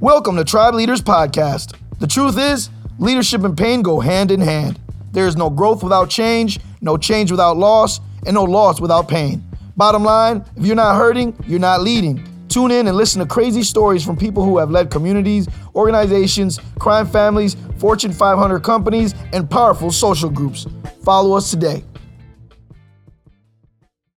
Welcome to Tribe Leaders Podcast. The truth is, leadership and pain go hand in hand. There is no growth without change, no change without loss, and no loss without pain. Bottom line, if you're not hurting, you're not leading. Tune in and listen to crazy stories from people who have led communities, organizations, crime families, Fortune 500 companies, and powerful social groups. Follow us today.